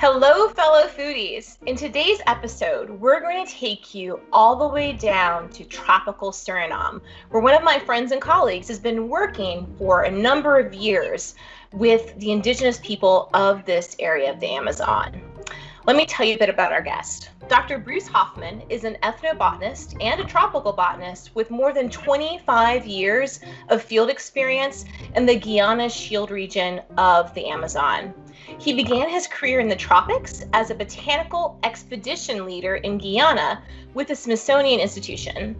Hello, fellow foodies. In today's episode, we're going to take you all the way down to tropical Suriname, where one of my friends and colleagues has been working for a number of years with the indigenous people of this area of the Amazon. Let me tell you a bit about our guest. Dr. Bruce Hoffman is an ethnobotanist and a tropical botanist with more than 25 years of field experience in the Guiana Shield region of the Amazon. He began his career in the tropics as a botanical expedition leader in Guyana with the Smithsonian Institution.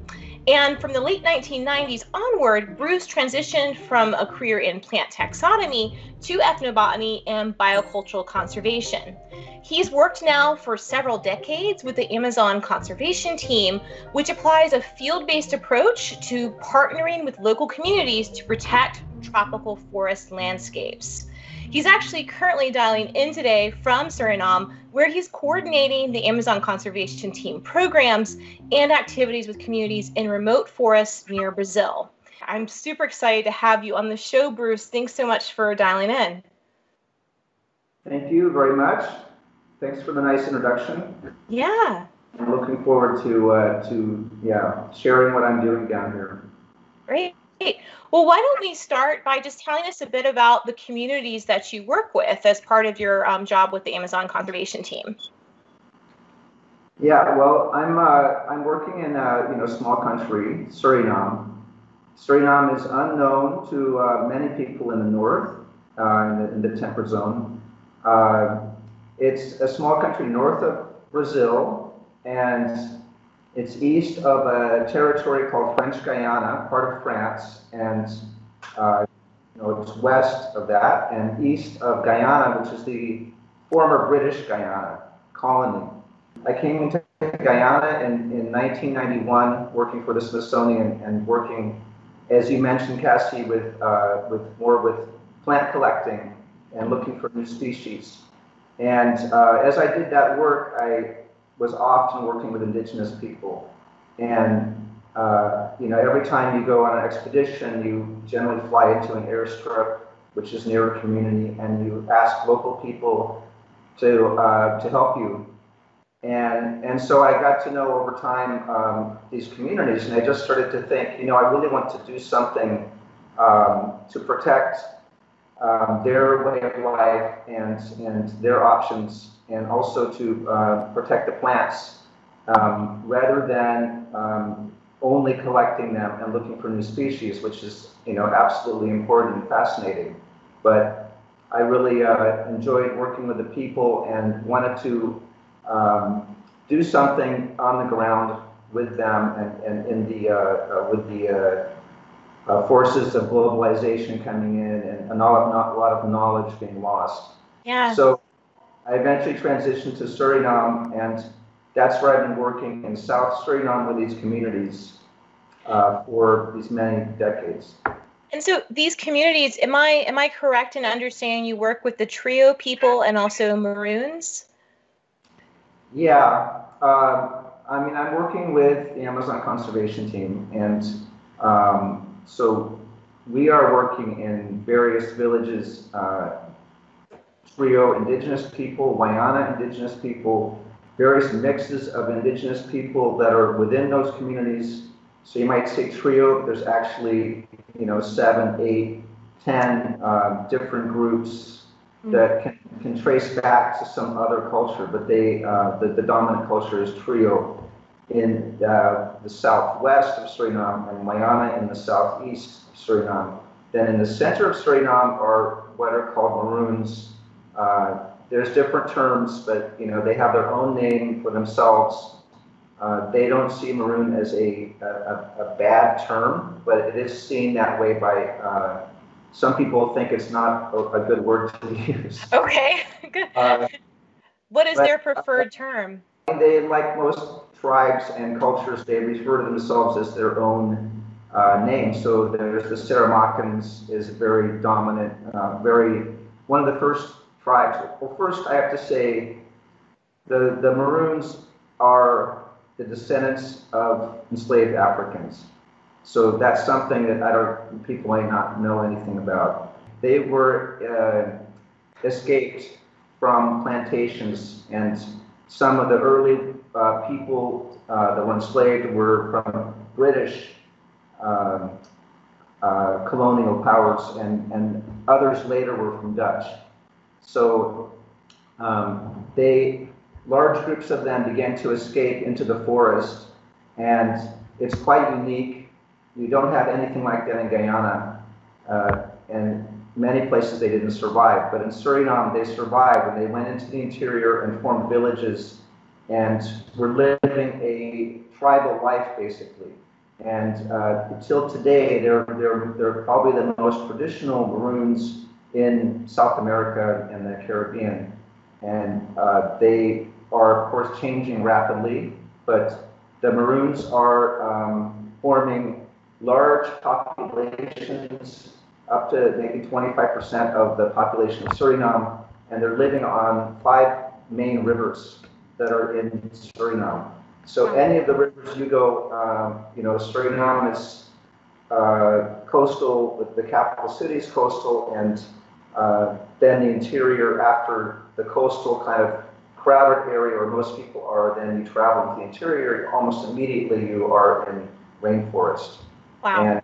And from the late 1990s onward, Bruce transitioned from a career in plant taxonomy to ethnobotany and biocultural conservation. He's worked now for several decades with the Amazon Conservation Team, which applies a field based approach to partnering with local communities to protect tropical forest landscapes. He's actually currently dialing in today from Suriname, where he's coordinating the Amazon Conservation Team programs and activities with communities in remote forests near Brazil. I'm super excited to have you on the show, Bruce. Thanks so much for dialing in. Thank you very much. Thanks for the nice introduction. Yeah. I'm looking forward to uh, to yeah sharing what I'm doing down here. Great. Well, why don't we start by just telling us a bit about the communities that you work with as part of your um, job with the Amazon Conservation Team? Yeah, well, I'm uh, I'm working in a you know small country, Suriname. Suriname is unknown to uh, many people in the north, uh, in, the, in, the, temperate zone. Uh, it's a small country north of Brazil, and it's east of a territory called French Guiana, part of France, and uh, you know, it's west of that, and east of Guyana, which is the former British Guiana colony. I came into Guyana in, in 1991, working for the Smithsonian and working, as you mentioned, Cassie, with, uh, with more with plant collecting and looking for new species. And uh, as I did that work, I was often working with indigenous people. And uh, you know, every time you go on an expedition, you generally fly into an airstrip, which is near a community, and you ask local people to uh, to help you. And and so I got to know over time um, these communities, and I just started to think, you know, I really want to do something um, to protect um, their way of life and and their options and also to uh, protect the plants um, rather than um, only collecting them and looking for new species, which is you know absolutely important and fascinating. But I really uh, enjoyed working with the people and wanted to um, do something on the ground with them and, and in the uh, uh with the uh, forces of globalization coming in and a lot, not, a lot of knowledge being lost. Yeah. So I eventually transitioned to Suriname, and that's where I've been working in South Suriname with these communities uh, for these many decades. And so these communities, am I am I correct in understanding you work with the Trio people and also Maroons? Yeah, uh, I mean I'm working with the Amazon Conservation Team, and um, so we are working in various villages uh, Trio indigenous people, Wayana indigenous people, various mixes of indigenous people that are within those communities. So you might say trio, there's actually, you know, seven, eight, ten uh, different groups mm-hmm. that can, can trace back to some other culture, but they, uh, the, the dominant culture is trio in uh, the southwest of Suriname and Wayana in the southeast of Suriname. Then in the center of Suriname are what are called Maroons, uh, there's different terms, but you know they have their own name for themselves. Uh, they don't see maroon as a, a, a, bad term, but it is seen that way by uh, some people. Think it's not a, a good word to use. Okay, good. Uh, what is their preferred term? They, like most tribes and cultures, they refer to themselves as their own uh, name. So there's the Saramacans is very dominant, uh, very one of the first tribes. Well, first I have to say the, the Maroons are the descendants of enslaved Africans. So that's something that I don't, people may not know anything about. They were uh, escaped from plantations, and some of the early uh, people uh, that were enslaved were from British um, uh, colonial powers, and, and others later were from Dutch. So um, they, large groups of them began to escape into the forest, and it's quite unique. You don't have anything like that in Guyana, uh, and many places they didn't survive. But in Suriname, they survived, and they went into the interior and formed villages, and we're living a tribal life basically. And uh, until today, they're, they're, they're probably the most traditional Maroons in South America and the Caribbean. And uh, they are, of course, changing rapidly, but the Maroons are um, forming large populations, up to maybe 25% of the population of Suriname, and they're living on five main rivers that are in Suriname. So any of the rivers you go, um, you know, Suriname is uh, coastal, with the capital city is coastal, and uh, then the interior after the coastal kind of crowded area where most people are, then you travel into the interior, almost immediately you are in rainforest. Wow. And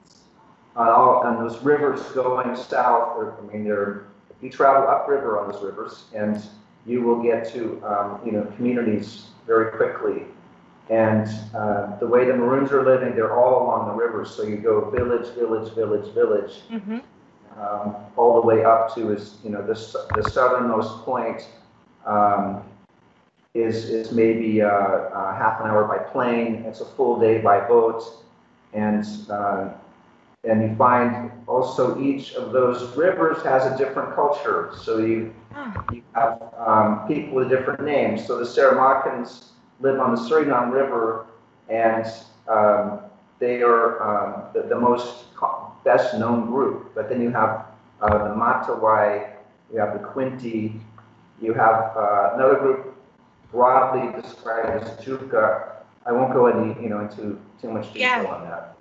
on all on those rivers going south, I mean, they're, you travel upriver on those rivers, and you will get to um, you know communities very quickly. And uh, the way the Maroons are living, they're all along the rivers. So you go village, village, village, village, Mm-hmm. um, all the way up to is you know the the southernmost point um, is is maybe uh, uh, half an hour by plane. It's a full day by boat, and uh, and you find also each of those rivers has a different culture. So you Oh, you have um, people with different names. So the Saramacans live on the Suriname River, and um, they are um, the, the most best known group. But then you have uh, the Matawai, you have the Kwinti, you have uh, another group broadly described as Djuka. I won't go any, you know, into too much detail Yeah. on that.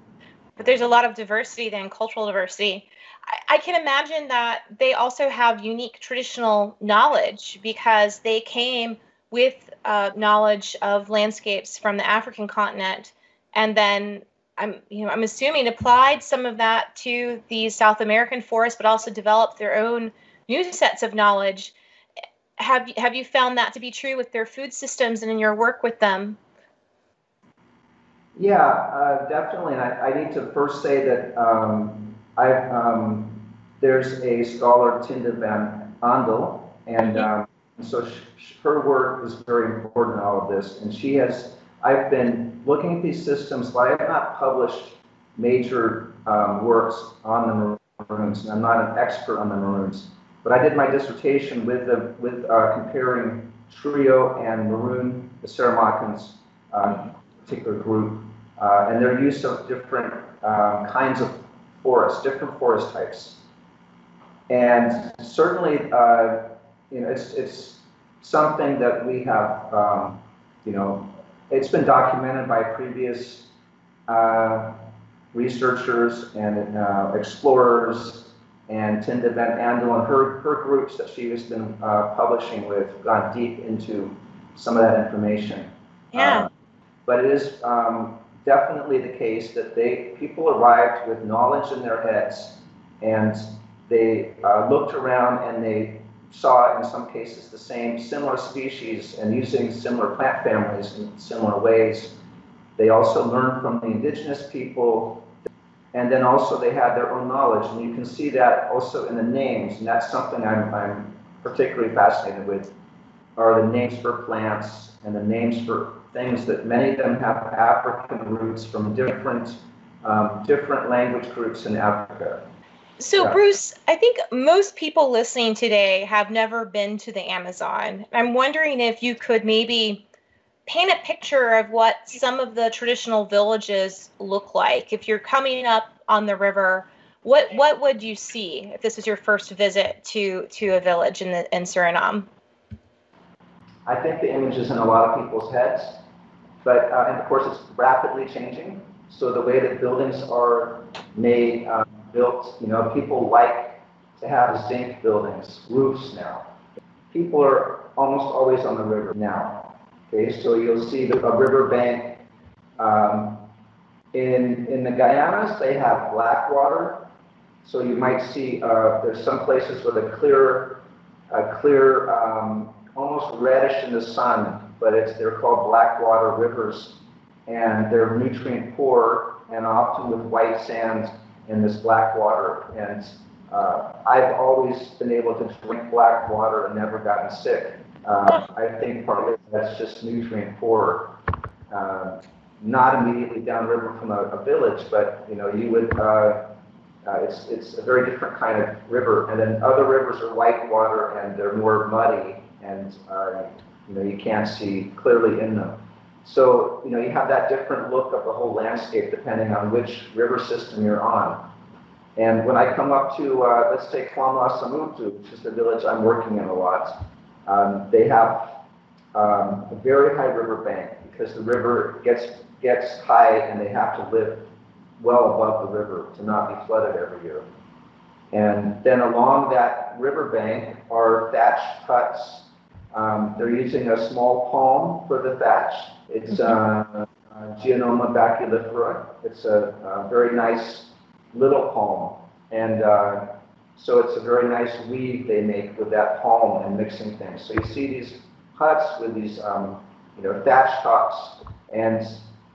But there's a lot of diversity then, cultural diversity. I, I can imagine that they also have unique traditional knowledge because they came with uh, knowledge of landscapes from the African continent, and then I'm you know I'm assuming applied some of that to the South American forests, but also developed their own new sets of knowledge. Have have you found that to be true with their food systems and in your work with them? Yeah, uh, definitely. And I, I need to first say that um, I've, um, there's a scholar, Tinde van Andel, and um, so her work is very important in all of this. And she has, I've been looking at these systems, but I have not published major um, works on the Maroons, and I'm not an expert on the Maroons. But I did my dissertation with the, with uh, comparing Trio and Maroon, the Saramacans, uh, particular group, uh, and their use of different um, kinds of forests, different forest types. And certainly, uh, you know, it's, it's something that we have, um, you know, it's been documented by previous uh, researchers and uh, explorers and Tinde Van Andel and her, her groups that she has been uh, publishing with gone deep into some of that information. Yeah. Uh, but it is um, definitely the case that they people arrived with knowledge in their heads, and they uh, looked around and they saw in some cases the same similar species and using similar plant families in similar ways. They also learned from the indigenous people, and then also they had their own knowledge, and you can see that also in the names, and that's something I'm, I'm particularly fascinated with, are the names for plants and the names for things that many of them have African roots from different um, different language groups in Africa. So, Yeah. Bruce, I think most people listening today have never been to the Amazon. I'm wondering if you could maybe paint a picture of what some of the traditional villages look like. If you're coming up on the river, what what would you see if this was your first visit to to a village in the in Suriname? I think the image is in a lot of people's heads, but uh, and of course it's rapidly changing. So the way that buildings are made, uh, built, you know, people like to have zinc buildings, roofs now. people are almost always on the river now. Okay, so you'll see the, a river bank. Um, in, in the Guianas, they have black water. So you might see uh, there's some places with a clear, a clear, um, almost reddish in the sun, but it's they're called black water rivers, and they're nutrient poor and often with white sands in this black water. And uh, I've always been able to drink black water and never gotten sick. Uh, I think partly that's just nutrient poor. Uh, not immediately downriver from a, a, village, but you know you would. Uh, uh, it's it's a very different kind of river, and then other rivers are white water and they're more muddy, and uh, you know you can't see clearly in them. So you know you have that different look of the whole landscape depending on which river system you're on. And when I come up to, uh, let's say Kwamalasamutu, which is the village I'm working in a lot, um, they have um, a very high river bank because the river gets gets high and they have to live well above the river to not be flooded every year. And then along that river bank are thatched huts. Um, they're using a small palm for the thatch. It's mm-hmm. uh, uh, Geonoma baculifera. It's a, a, very nice little palm. And uh, so it's a very nice weave they make with that palm and mixing things. So you see these huts with these, um, you know, thatch tops, and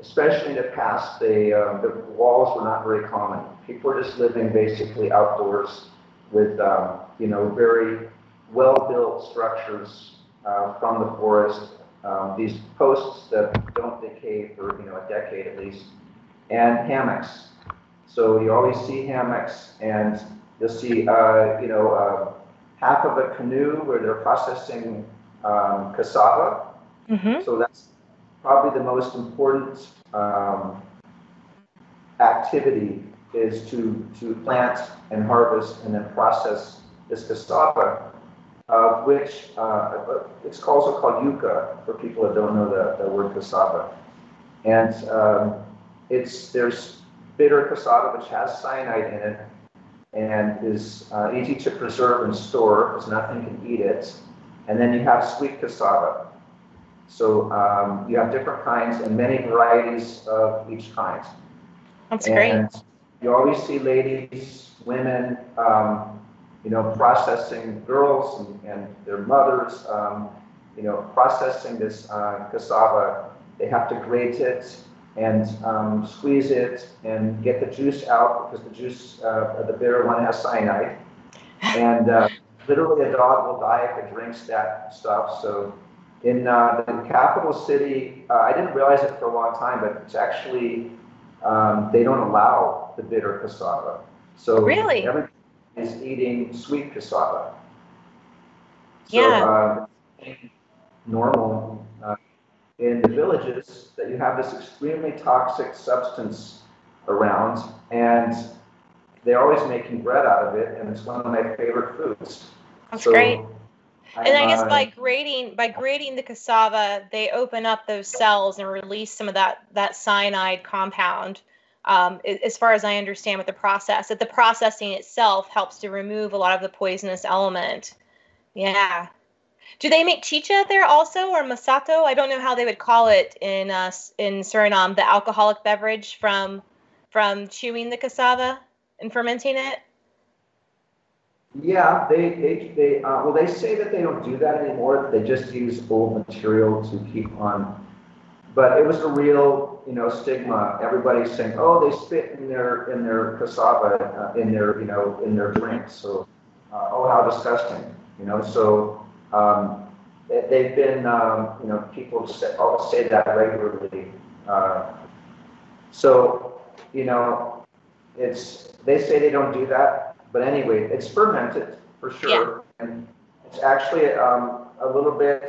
especially in the past, they, uh, the walls were not very common. People were just living basically outdoors with, um, you know, very well-built structures uh, from the forest. Um, these posts that don't decay for, you know, a decade at least, and hammocks. So you always see hammocks, and you'll see, uh, you know, uh, half of a canoe where they're processing um, cassava. Mm-hmm. So that's probably the most important um, activity is to, to plant and harvest and then process this cassava, of which uh, it's also called yuca for people that don't know the, the word cassava. And um, it's there's bitter cassava which has cyanide in it and is uh, easy to preserve and store because nothing can eat it. And then you have sweet cassava, so um, you have different kinds and many varieties of each kind. That's and great. You always see ladies, women, um, you know, processing girls and, and their mothers, um, you know, processing this uh, cassava. They have to grate it and um, squeeze it and get the juice out because the juice, uh, the bitter one, has cyanide. And uh, literally, a dog will die if it drinks that stuff. So in uh, the capital city, uh, I didn't realize it for a long time, but it's actually, um, they don't allow the bitter cassava. So really? everybody is eating sweet cassava. So, yeah. Uh, normal uh, in the villages that you have this extremely toxic substance around, and they're always making bread out of it, and it's one of my favorite foods. That's so, great and I guess by grating by grating the cassava, they open up those cells and release some of that that cyanide compound. Um, as far as I understand with the process, that the processing itself helps to remove a lot of the poisonous element. Yeah. Do they make chicha there also, or masato? I don't know how they would call it in uh, in Suriname. The alcoholic beverage from from chewing the cassava and fermenting it. Yeah, they, they, they uh, well, they say that they don't do that anymore. They just use old material to keep on. But it was a real, you know, stigma. Everybody's saying, oh, they spit in their in their cassava, uh, in their, you know, in their drinks. So, uh, oh, how disgusting, you know. So, um, they, have been, um, you know, people say, always say that regularly. Uh, so, you know, it's they say they don't do that but anyway, it's fermented for sure. Yeah. And it's actually um, a little bit,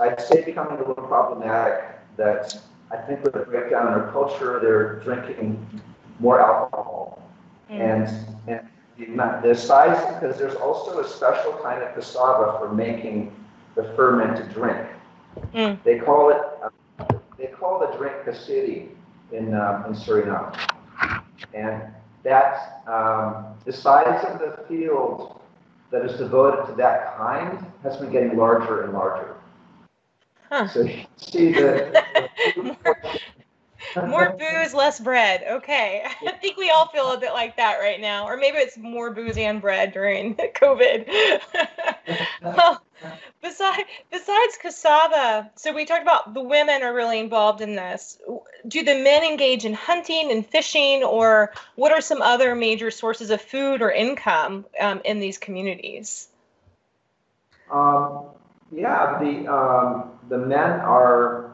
I'd say, becoming a little problematic that I think with the breakdown in their culture, they're drinking more alcohol. Mm. And, and the, the size, because there's also a special kind of cassava for making the fermented drink. Mm. They call it, uh, they call the drink kasiri in, um, in Suriname. And that um, the size of the field that is devoted to that kind has been getting larger and larger. Huh. So you see the, the more booze, less bread. Okay. I think we all feel a bit like that right now. Or maybe it's more booze and bread during COVID. well, besides, besides cassava, so we talked about the women are really involved in this. Do the men engage in hunting and fishing, or what are some other major sources of food or income um, in these communities? Um, yeah, the, um, the men are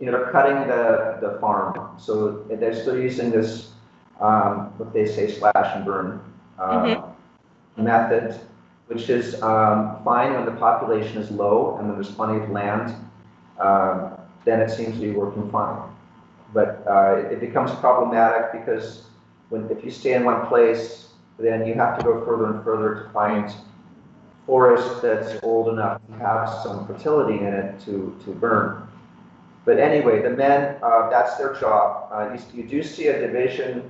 you know, they're cutting the, the farm. So they're still using this, um, what they say, slash and burn uh, mm-hmm. method, which is um, fine when the population is low and when there's plenty of land. Um, then it seems to be working fine. But uh, it becomes problematic because when if you stay in one place, then you have to go further and further to find forest that's old enough to have some fertility in it to, to burn. But anyway, the men, uh, that's their job. Uh, you, you, do see a division,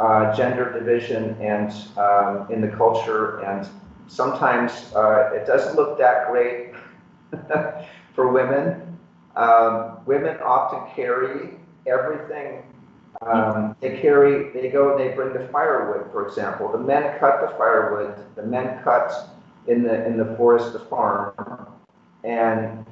uh, gender division, and um, in the culture, and sometimes uh, it doesn't look that great for women. Um, women often carry everything. Um, they carry, they go, and they bring the firewood, for example. The men cut the firewood. The men cut in the in the forest, the farm, and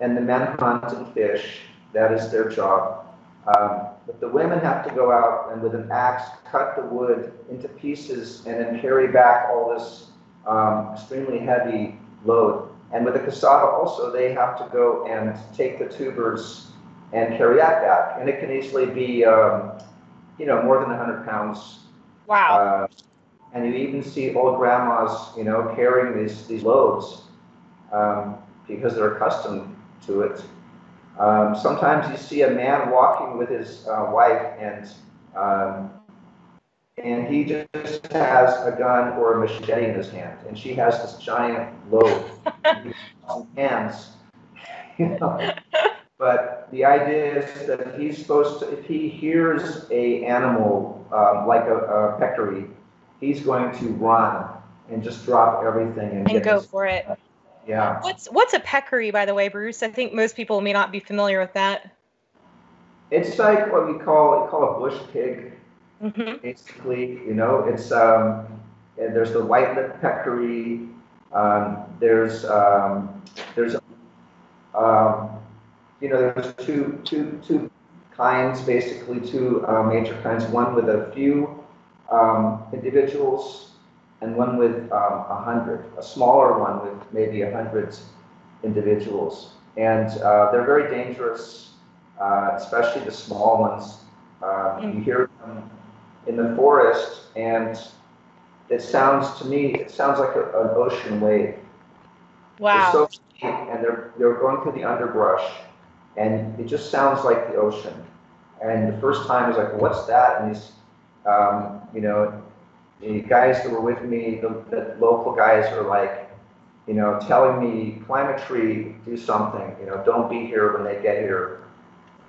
and the men hunt and fish. That is their job. Um, but the women have to go out and with an axe cut the wood into pieces and then carry back all this um, extremely heavy load. And with the cassava also, they have to go and take the tubers and carry that back. And it can easily be, um, you know, more than 100 pounds. Wow. Uh, and you even see old grandmas, you know, carrying these, these loads um, because they're accustomed to it. Um, sometimes you see a man walking with his uh, wife and um, and he just has a gun or a machete in his hand, and she has this giant load hands. You know? But the idea is that he's supposed to, if he hears a animal um, like a, a, peccary, he's going to run and just drop everything and, and go for it. Yeah. What's what's a peccary, by the way, Bruce? I think most people may not be familiar with that. It's like what we call we call a bush pig. Mm-hmm. Basically, you know, it's um, there's the white lip peccary. Um, there's um, there's um, you know there's two two two kinds basically two uh, major kinds. One with a few um, individuals and one with um, a hundred, a smaller one with maybe a hundred individuals. And uh, they're very dangerous, uh, especially the small ones. Uh, you hear them in the forest, and it sounds to me, it sounds like a, an ocean wave. Wow. They're so deep, and they're they're going through the underbrush, and it just sounds like the ocean. And the first time is like, what's that? And these, um, you know, the guys that were with me, the, the local guys are like, you know, telling me, climb a tree, do something, you know, don't be here when they get here.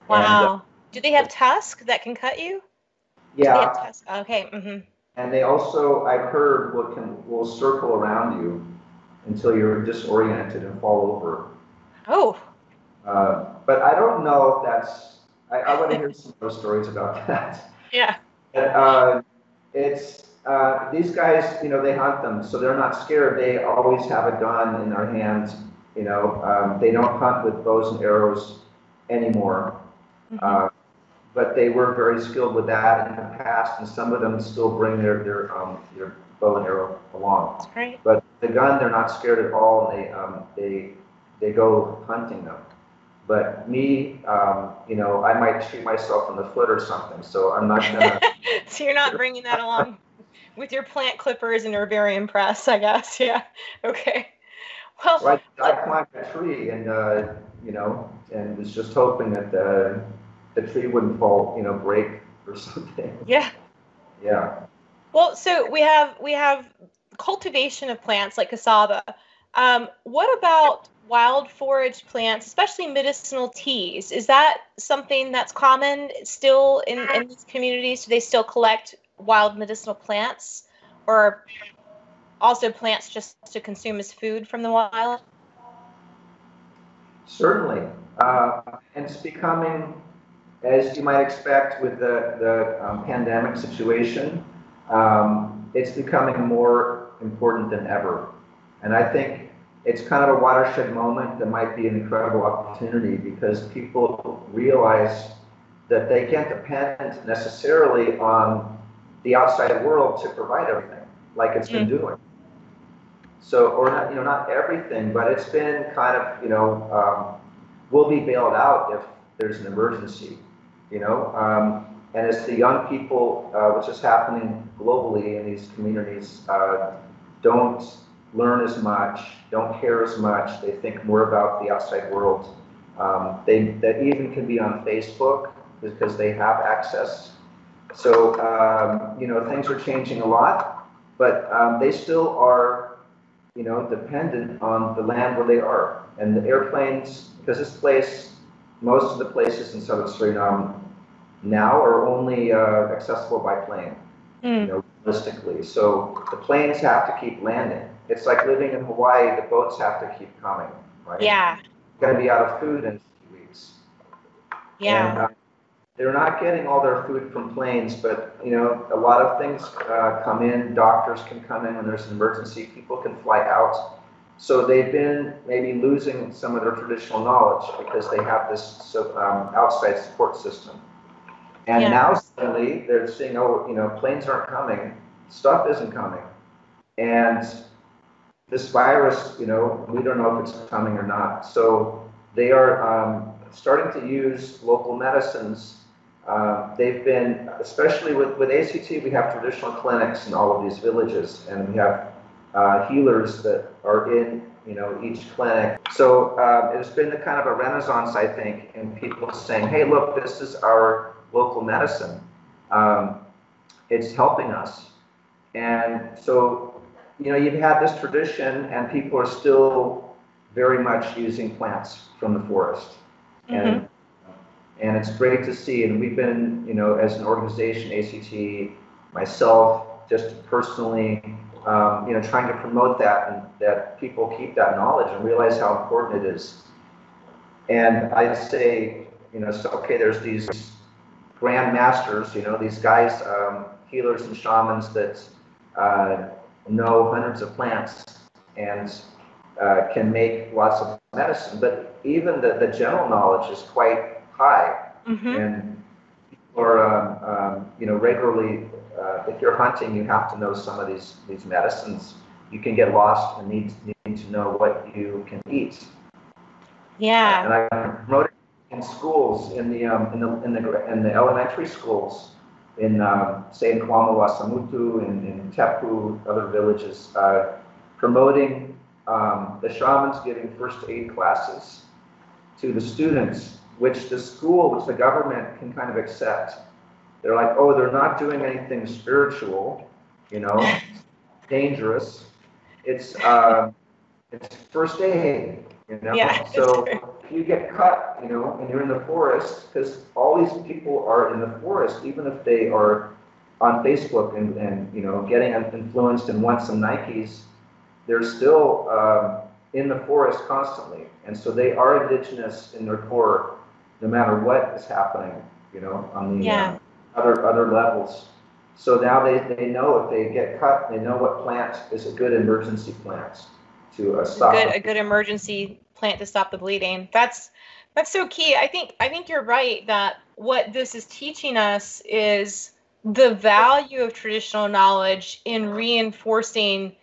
Wow. And, uh, do they have tusks that can cut you? Yeah. Okay. Mm-hmm. And they also, I've heard, will can will circle around you until you're disoriented and fall over. Oh. Uh, but I don't know if that's. I, I want to hear some more stories about that. Yeah. But, uh, it's uh, these guys, you know, they hunt them, so they're not scared. They always have a gun in their hands. You know, um, they don't hunt with bows and arrows anymore. Mm-hmm. Uh, but they were very skilled with that in the past, and some of them still bring their their um, their bow and arrow along. Right. But the gun, they're not scared at all, and they um, they they go hunting them. But me, um, you know, I might shoot myself in the foot or something, so I'm not gonna. so you're not bringing that along with your plant clippers and herbarium press, I guess. Yeah. Okay. Well, well I, I climbed a tree and, uh, you know, and was just hoping that the, the tree wouldn't fall, you know, break or something. Yeah. Yeah. Well, so we have we have cultivation of plants like cassava. Um, what about wild forage plants, especially medicinal teas? Is that something that's common still in, in these communities? Do they still collect wild medicinal plants or also plants just to consume as food from the wild? Certainly. Uh, and it's becoming, as you might expect with the, the um, pandemic situation, um, it's becoming more important than ever. And I think it's kind of a watershed moment that might be an incredible opportunity because people realize that they can't depend necessarily on the outside world to provide everything like it's been mm. doing. So, or not, you know, not everything, but it's been kind of, you know, um, we'll be bailed out if there's an emergency, you know. Um, and as the young people, uh, which is happening globally in these communities, uh, don't learn as much, don't care as much. They think more about the outside world. Um, they that even can be on Facebook because they have access. So um, you know things are changing a lot, but um, they still are you know dependent on the land where they are. And the airplanes, because this place, most of the places in southern Suriname now are only uh, accessible by plane. Mm. You know, realistically. So the planes have to keep landing. It's like living in Hawaii, the boats have to keep coming, right? Yeah. Going to be out of food in a few weeks. Yeah. And, uh, they're not getting all their food from planes, but you know, a lot of things uh, come in. Doctors can come in when there's an emergency. People can fly out. So they've been maybe losing some of their traditional knowledge because they have this so, um, outside support system. And yeah. now suddenly they're seeing, oh, you know, planes aren't coming, stuff isn't coming, and this virus, you know, we don't know if it's coming or not. So they are um, starting to use local medicines. Uh, they've been, especially with, with ACT, we have traditional clinics in all of these villages, and we have uh, healers that are in, you know, each clinic. So uh, it's been a kind of a renaissance, I think, in people saying, hey, look, this is our local medicine. Um, it's helping us. And so, you know, you've had this tradition, and people are still very much using plants from the forest. Mm-hmm. And and it's great to see. And we've been, you know, as an organization, ACT, myself, just personally, um, you know, trying to promote that and that people keep that knowledge and realize how important it is. And I say, you know, so okay, there's these grand masters, you know, these guys, um, healers and shamans that uh, know hundreds of plants and uh, can make lots of medicine. But even the, the general knowledge is quite high. Mm-hmm. And or um, um, you know, regularly, uh, if you're hunting, you have to know some of these, these medicines. You can get lost and need, need to know what you can eat. Yeah. and I promoted in schools, in the um, in the in the in the elementary schools, in um, say in Kwamalasamutu, in, in Tepu, other villages, uh, promoting um, the shamans giving first aid classes to the students, which the school, which the government can kind of accept. They're like, oh, they're not doing anything spiritual, you know, dangerous. It's uh, it's first aid, you know. Yeah, so you get cut, you know, and you're in the forest, because all these people are in the forest, even if they are on Facebook and, and you know, getting influenced and want some Nikes, they're still um, in the forest constantly. And so they are indigenous in their core, no matter what is happening, you know, on the yeah. uh, other other levels. So now they, they know if they get cut, they know what plant is a good emergency plant to uh, stop. A good, a good emergency plant to stop the bleeding. That's that's so key. I think I think you're right that what this is teaching us is the value of traditional knowledge in reinforcing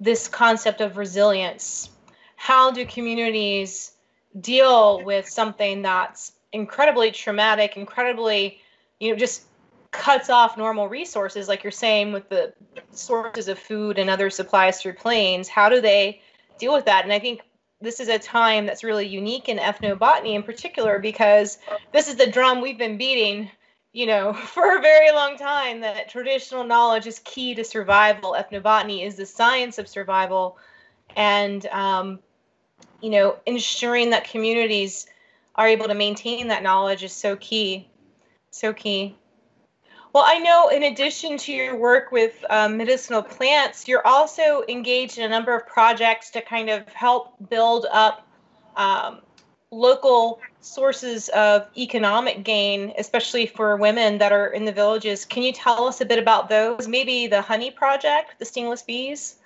this concept of resilience. How do communities deal with something that's incredibly traumatic, incredibly, you know, just cuts off normal resources, like you're saying with the sources of food and other supplies through planes? How do they deal with that? And I think this is a time that's really unique in ethnobotany in particular because this is the drum we've been beating you know for a very long time that traditional knowledge is key to survival. Ethnobotany is the science of survival. And um, you know ensuring that communities are able to maintain that knowledge is so key so key Well, I know in addition to your work with um, medicinal plants, you're also engaged in a number of projects to kind of help build up um, local sources of economic gain, especially for women that are in the villages. Can you tell us a bit about those? Maybe the honey project, the stingless bees?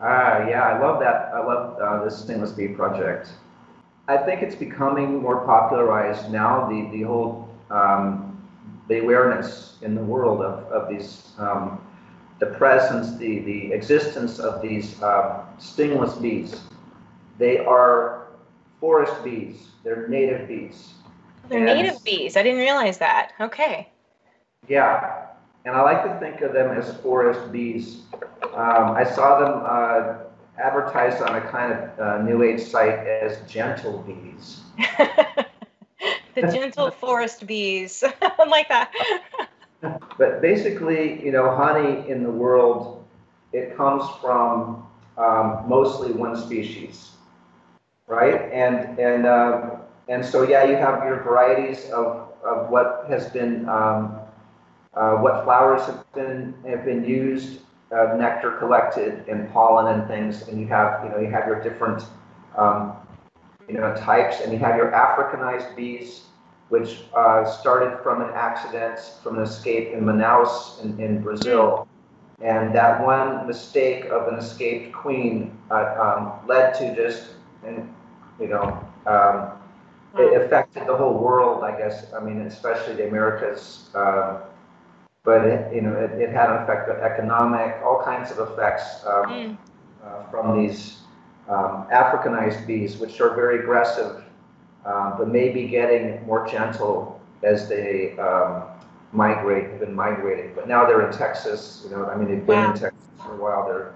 Ah, yeah, I love that. I love uh, this stingless bee project. I think it's becoming more popularized now. The the whole um, the awareness in the world of of these um, the presence, the the existence of these uh, stingless bees. They are forest bees. They're native bees. They're and, native bees. I didn't realize that. Okay. Yeah, and I like to think of them as forest bees. Um, I saw them uh, advertised on a kind of uh, new age site as gentle bees. the gentle forest bees. I'm like that. but basically, you know, honey in the world, it comes from um, mostly one species, right? And and uh, and so yeah, you have your varieties of of what has been um, uh, what flowers have been have been used, uh, nectar collected, and pollen and things, and you have you know you have your different um, you know types, and you have your Africanized bees, which uh, started from an accident, from an escape in Manaus in, in Brazil, and that one mistake of an escaped queen uh, um, led to just and you know. Um, it affected the whole world, I guess. I mean, especially the Americas. Uh, but it, you know, it, it had an effect of economic, all kinds of effects um, mm. uh, from these um, Africanized bees, which are very aggressive, uh, but maybe getting more gentle as they um, migrate, have been migrating. But now they're in Texas. You know, I mean, they've been wow. in Texas for a while. They're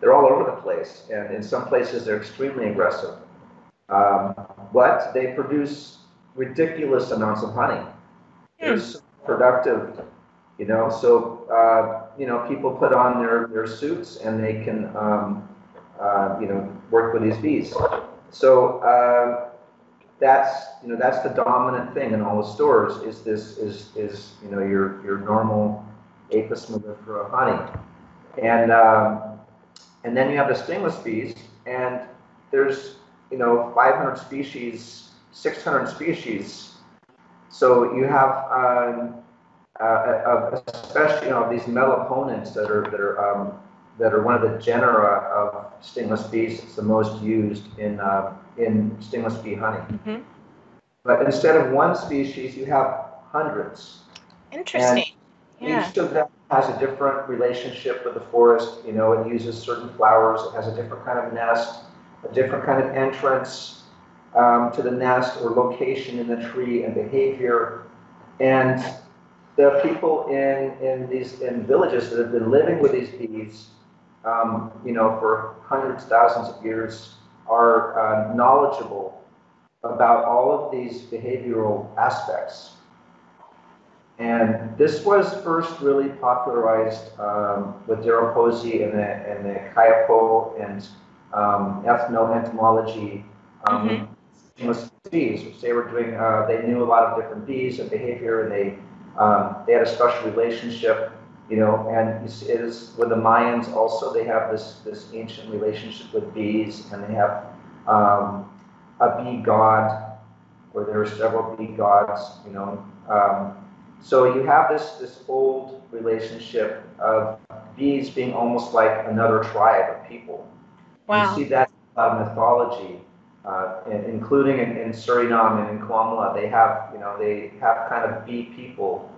they're all over the place, and in some places they're extremely aggressive. Um, but they produce ridiculous amounts of honey. Mm. They're so productive you know, so uh, you know, people put on their their suits and they can um, uh, you know work with these bees. So uh, that's you know that's the dominant thing in all the stores is this is is you know your your normal apis mellifera honey, and um, and then you have the stingless bees, and there's you know 500 species, 600 species. So you have um, uh, especially you know these meliponins that are that are um, that are one of the genera of stingless bees. It's the most used in uh, in stingless bee honey. Mm-hmm. But instead of one species, you have hundreds. Interesting. And yeah. Each of them has a different relationship with the forest. You know, it uses certain flowers. It has a different kind of nest, a different kind of entrance um, to the nest or location in the tree and behavior. And the people in, in these in villages that have been living with these bees, um, you know, for hundreds, thousands of years, are uh, knowledgeable about all of these behavioral aspects. And this was first really popularized um, with Darrell Posey and the, and the Kayapo and um, ethnoentomology um, mm-hmm. bees, which they were doing. Uh, they knew a lot of different bees and behavior, and they um, they had a special relationship, you know, and it is with the Mayans also. They have this this ancient relationship with bees, and they have um, a bee god, where there are several bee gods, you know. Um, so you have this this old relationship of bees being almost like another tribe of people. Wow. You see that in a lot of mythology uh, including in, in, Suriname and in Kwamla, they have, you know, they have kind of bee people.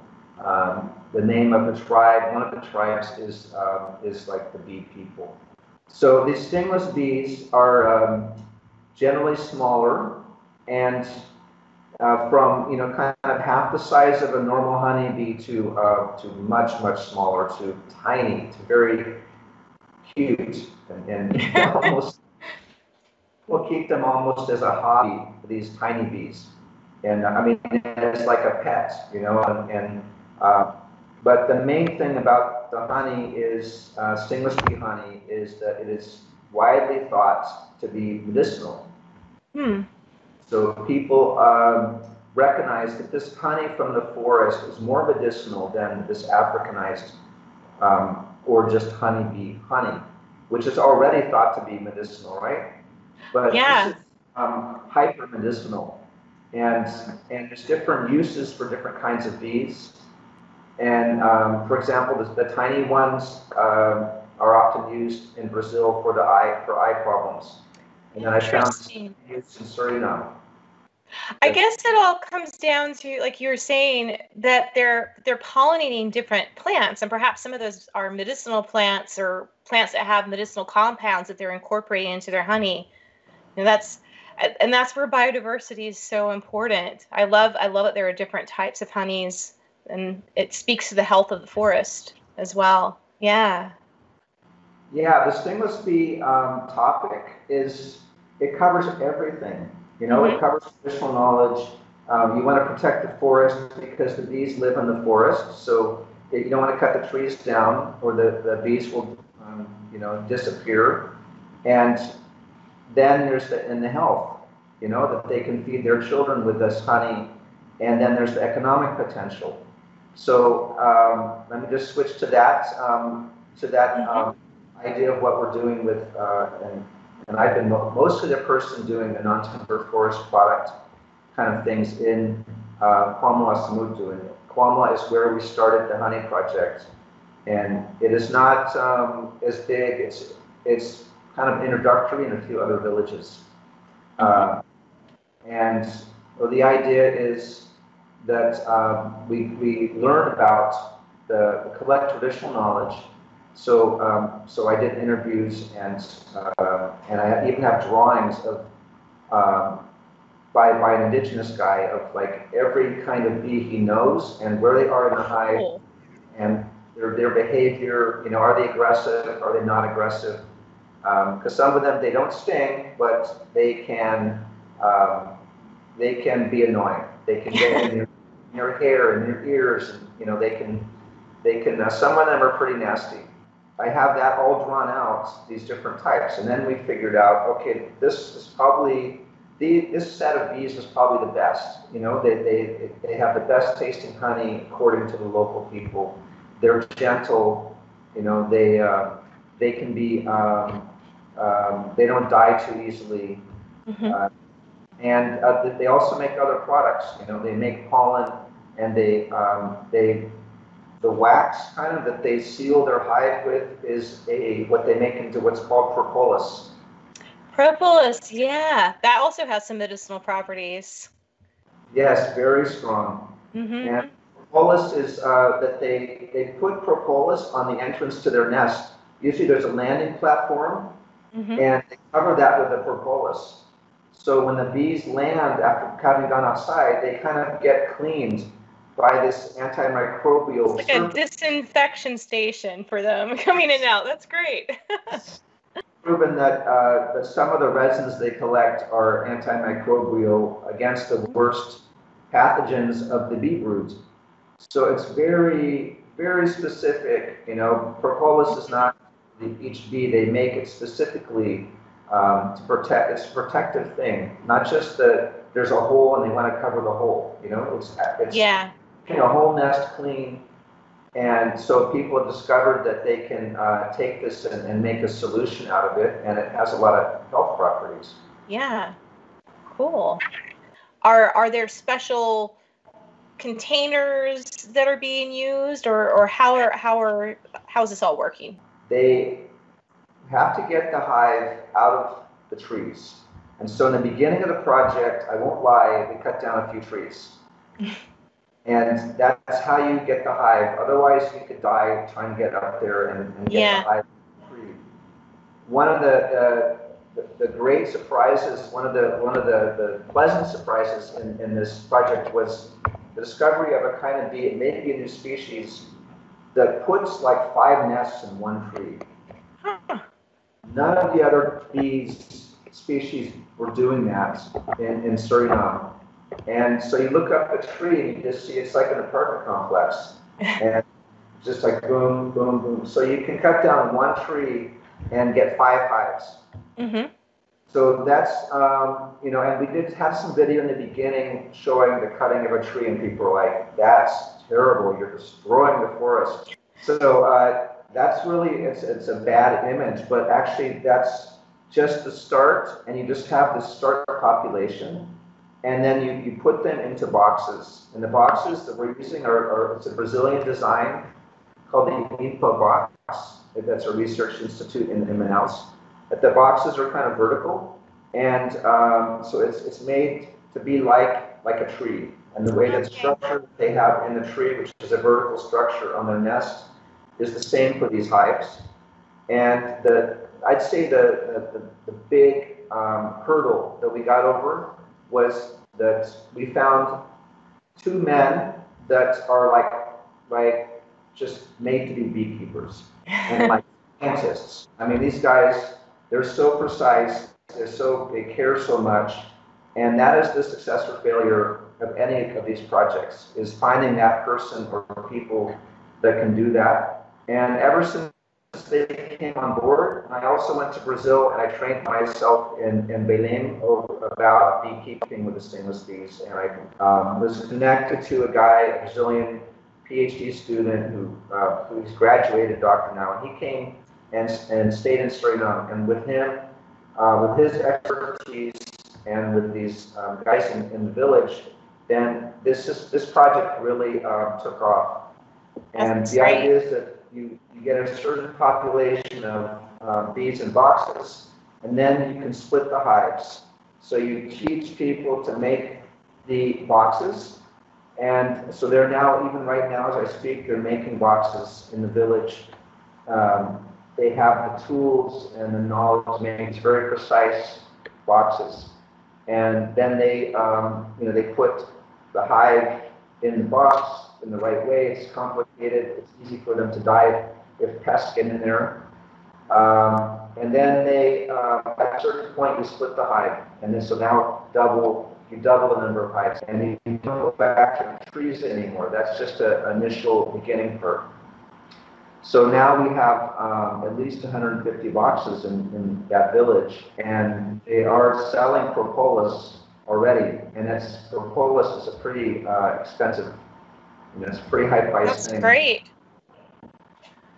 Um, the name of the tribe, one of the tribes is um, is like the bee people. So these stingless bees are um, generally smaller and uh, from you know kind of half the size of a normal honeybee to uh, to much much smaller to tiny to very cute and, and almost we'll keep them almost as a hobby, these tiny bees. And I mean, it's like a pet, you know, and, and uh, but the main thing about the honey is, uh, stingless bee honey, is that it is widely thought to be medicinal. Hmm. So people, um, recognized that this honey from the forest is more medicinal than this Africanized um, or just honeybee honey, which is already thought to be medicinal, right? But yeah. this is um, hyper medicinal. And, and there's different uses for different kinds of bees. And um, for example, the, the tiny ones uh, are often used in Brazil for the eye for eye problems. And then I found used in Suriname. I guess it all comes down to, like you were saying, that they're they're pollinating different plants, and perhaps some of those are medicinal plants or plants that have medicinal compounds that they're incorporating into their honey. And that's and that's where biodiversity is so important. I love I love that there are different types of honeys, and it speaks to the health of the forest as well. Yeah. Yeah, the stingless bee um, topic is it covers everything. You know, mm-hmm. it covers traditional knowledge. Um, you want to protect the forest because the bees live in the forest. So you don't want to cut the trees down, or the, the bees will, um, you know, disappear. And then there's the in the health, you know, that they can feed their children with this honey. And then there's the economic potential. So um, let me just switch to that um, to that mm-hmm. um, idea of what we're doing with uh, and and I've been mostly the person doing the non-timber forest product kind of things in uh, Kwamalasamutu. And Kwamla is where we started the honey project. And it is not um, as big, it's, it's kind of introductory in a few other villages. Uh, and well, the idea is that um, we, we learn about the, collect traditional knowledge so, um, so I did interviews and uh, and I even have drawings of um, by by an indigenous guy of like every kind of bee he knows and where they are in the hive cool. and their their behavior. You know, are they aggressive? Are they not aggressive? Because um, some of them they don't sting, but they can um, they can be annoying. They can get in your, your hair and your ears, and you know they can they can. Uh, some of them are pretty nasty. I have that all drawn out, these different types. And then we figured out, okay, this is probably, the, this set of bees is probably the best. You know, they, they, they have the best tasting honey according to the local people. They're gentle, you know, they, uh, they can be, um, um, they don't die too easily. Mm-hmm. Uh, and uh, they also make other products. You know, they make pollen and they, um, they the wax kind of that they seal their hive with is a what they make into what's called propolis. Propolis, yeah, that also has some medicinal properties. Yes, very strong. Mm-hmm. And propolis is uh, that they they put propolis on the entrance to their nest. Usually, there's a landing platform, mm-hmm. and they cover that with the propolis. So when the bees land after having gone outside, they kind of get cleaned by this antimicrobial. It's like a disinfection station for them coming in and out. That's great. proven that, uh, that some of the resins they collect are antimicrobial against the worst pathogens of the bee brood. So it's very, very specific. You know, propolis is not the, each bee, they make it specifically um, to protect. It's a protective thing, not just that there's a hole and they want to cover the hole. You know, it's, it's yeah keeping a whole nest clean. And so people have discovered that they can uh, take this and, and, make a solution out of it, and it has a lot of health properties. Yeah, cool. Are are there special containers that are being used, or or how are how are how is this all working? They have to get the hive out of the trees, and so in the beginning of the project, I won't lie, we cut down a few trees. And that's how you get the hive. Otherwise, you could die trying to get up there and, and get yeah. the hive free. One of the, the, the, great surprises, one of the one of the, the pleasant surprises in, in this project was the discovery of a kind of bee, it may be a new species, that puts like five nests in one tree. Huh. None of the other bees species were doing that in, in Suriname. And so you look up a tree and you just see it's like an apartment complex. And just like boom, boom, boom. So you can cut down one tree and get five hives. Mm-hmm. so that's, um, you know, and we did have some video in the beginning showing the cutting of a tree, and people were like, that's terrible, you're destroying the forest. So uh, that's really, it's, it's a bad image, but actually that's just the start, and you just have the start population, and then you, you put them into boxes. And the boxes that we're using are, are it's a Brazilian design called the INPA box. That's a research institute in, in Manaus that the boxes are kind of vertical, and um, so it's it's made to be like like a tree. And the way that structure they have in the tree, which is a vertical structure on their nest, is the same for these hives. And the I'd say the the, the big um, hurdle that we got over was that we found two men that are like like just made to be beekeepers and like scientists. I mean, these guys they're so precise. They're so they care so much, and that is the success or failure of any of these projects is finding that person or people that can do that. And ever since they came on board, I also went to Brazil and I trained myself in, in Belém about beekeeping with the stingless bees. And I um, was connected to a guy, a Brazilian PhD student who uh, who's graduated doctor now, and he came and, and stayed in Suriname. And with him, uh, with his expertise and with these um, guys in, in, the village, then this is, this project really um, took off. And That's the great. idea is that you, you get a certain population of uh, bees in boxes, and then you can split the hives. So you teach people to make the boxes, and so they're now, even right now as I speak, they're making boxes in the village um, they have the tools and the knowledge to make these very precise boxes. And then they, um, you know, they put the hive in the box in the right way. It's complicated. It's easy for them to die if pests get in there. Um, and then they, uh, at a certain point, you split the hive. And then so now double, you double the number of hives. And you don't go back to the trees anymore. That's just an initial beginning for so now we have um, at least 150 boxes in, in that village, and they are selling propolis already. And that's propolis is a pretty uh, expensive, you know, it's a pretty high price That's thing. great.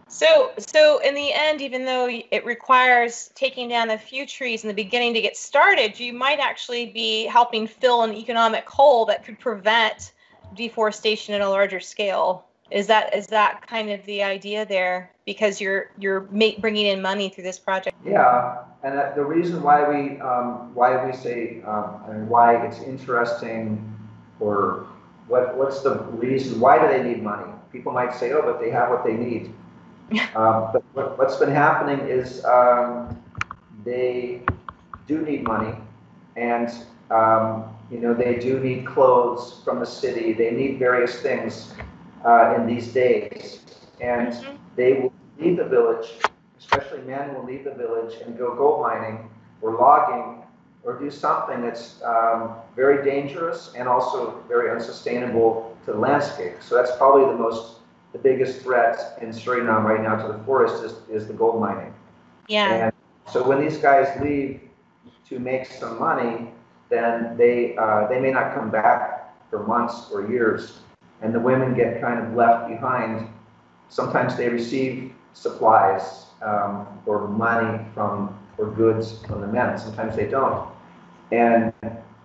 So, so in the end, even though it requires taking down a few trees in the beginning to get started, you might actually be helping fill an economic hole that could prevent deforestation at a larger scale. Is that is that kind of the idea there? Because you're you're bringing in money through this project. Yeah, and the reason why we um, why we say um, and why it's interesting, or what what's the reason? Why do they need money? People might say, oh, but they have what they need. um, but what, what's been happening is um, they do need money, and um, you know they do need clothes from the city. They need various things uh, in these days. And mm-hmm. they will leave the village, especially men will leave the village and go gold mining or logging or do something that's um, very dangerous and also very unsustainable to the landscape. So that's probably the most, the biggest threat in Suriname right now to the forest is, is the gold mining. Yeah. And so when these guys leave to make some money, then they uh, they may not come back for months or years and the women get kind of left behind. Sometimes they receive supplies um, or money from or goods from the men. Sometimes they don't, and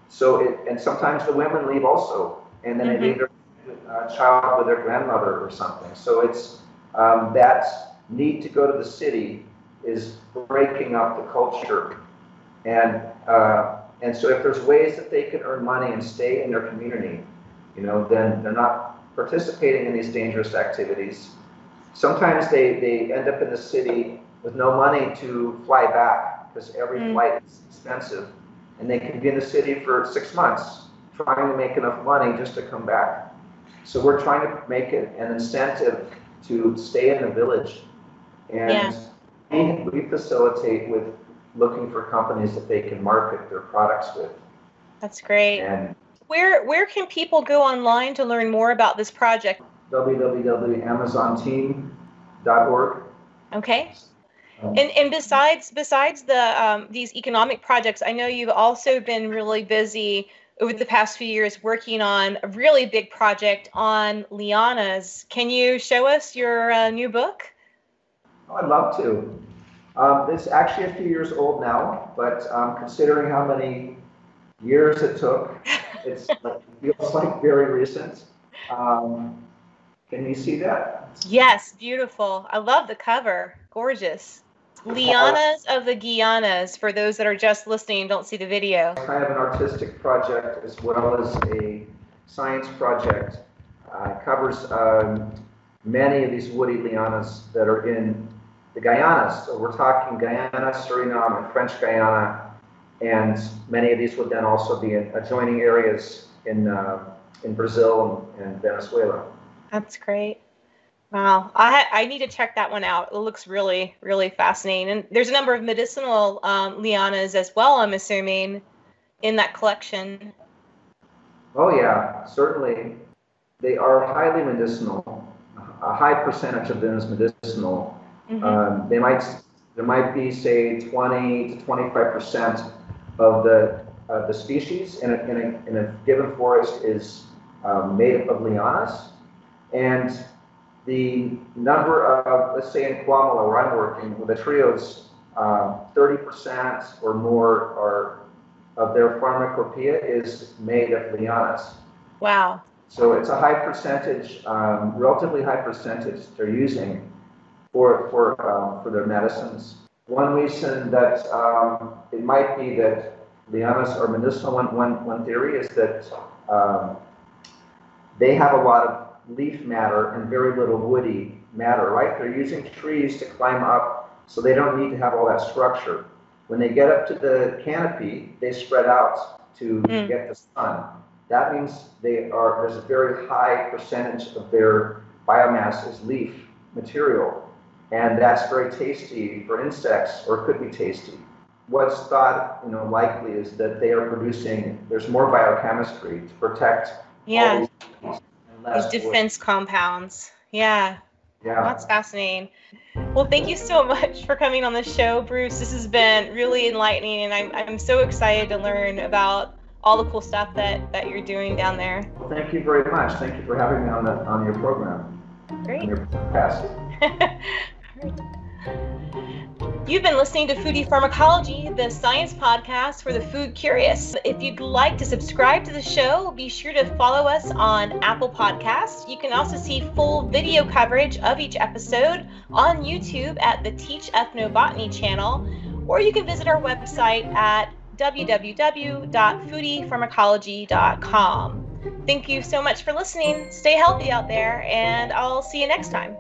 so it, and sometimes the women leave also, and then mm-hmm. they leave their uh, child with their grandmother or something. So it's um, that need to go to the city is breaking up the culture, and uh, and so if there's ways that they can earn money and stay in their community, you know, then they're not participating in these dangerous activities. Sometimes they, they end up in the city with no money to fly back because every mm. flight is expensive. And they can be in the city for six months trying to make enough money just to come back. So we're trying to make it an incentive to stay in the village. And yeah. we, we facilitate with looking for companies that they can market their products with. That's great. And where where can people go online to learn more about this project? www.amazonteam.org. Okay. and and besides besides the um, these economic projects, I know you've also been really busy over the past few years working on a really big project on lianas. Can you show us your uh, new book? Oh, I'd love to. Um, it's actually a few years old now, but um, considering how many years it took, it's like, feels like very recent. Um, can you see that? Yes, beautiful. I love the cover. Gorgeous. Lianas of the Guianas, for those that are just listening and don't see the video. Kind of an artistic project as well as a science project. Uh, it covers um, many of these woody lianas that are in the Guianas. So we're talking Guyana, Suriname, and French Guiana, and many of these would then also be in adjoining areas in, uh, in Brazil and, and Venezuela. That's great. Wow, I I need to check that one out. It looks really really fascinating, and there's a number of medicinal um, lianas as well. I'm assuming in that collection. Oh yeah, certainly. They are highly medicinal. A high percentage of them is medicinal. Mm-hmm. Um, they might there might be say 20 to 25 percent of the uh, the species in a, in, a, in a given forest is um, made up of lianas, and the number of, let's say in Kwamala where I'm working, with the Trios, um, 30% or more are, of their pharmacopoeia is made of lianas. Wow. So it's a high percentage, um, relatively high percentage they're using for, for, um, for their medicines. One reason that um, it might be that lianas are medicinal, one, one, one theory is that um, they have a lot of leaf matter and very little woody matter, right? They're using trees to climb up, so they don't need to have all that structure. When they get up to the canopy, they spread out to mm. get the sun. That means they are there's a very high percentage of their biomass is leaf material, and that's very tasty for insects, or could be tasty. What's thought, you know, likely is that they are producing. There's more biochemistry to protect. Yeah these defense compounds. Yeah. Yeah. That's fascinating. Well, thank you so much for coming on the show, Bruce. This has been really enlightening, and I'm, I'm so excited to learn about all the cool stuff that, that you're doing down there. Well, thank you very much. Thank you for having me on, the, on your program. Great. On your podcast. You've been listening to Foodie Pharmacology, the science podcast for the food curious. If you'd like to subscribe to the show, be sure to follow us on Apple Podcasts. You can also see full video coverage of each episode on YouTube at the Teach Ethnobotany channel, or you can visit our website at www.foodiepharmacology.com. Thank you so much for listening. Stay healthy out there, and I'll see you next time.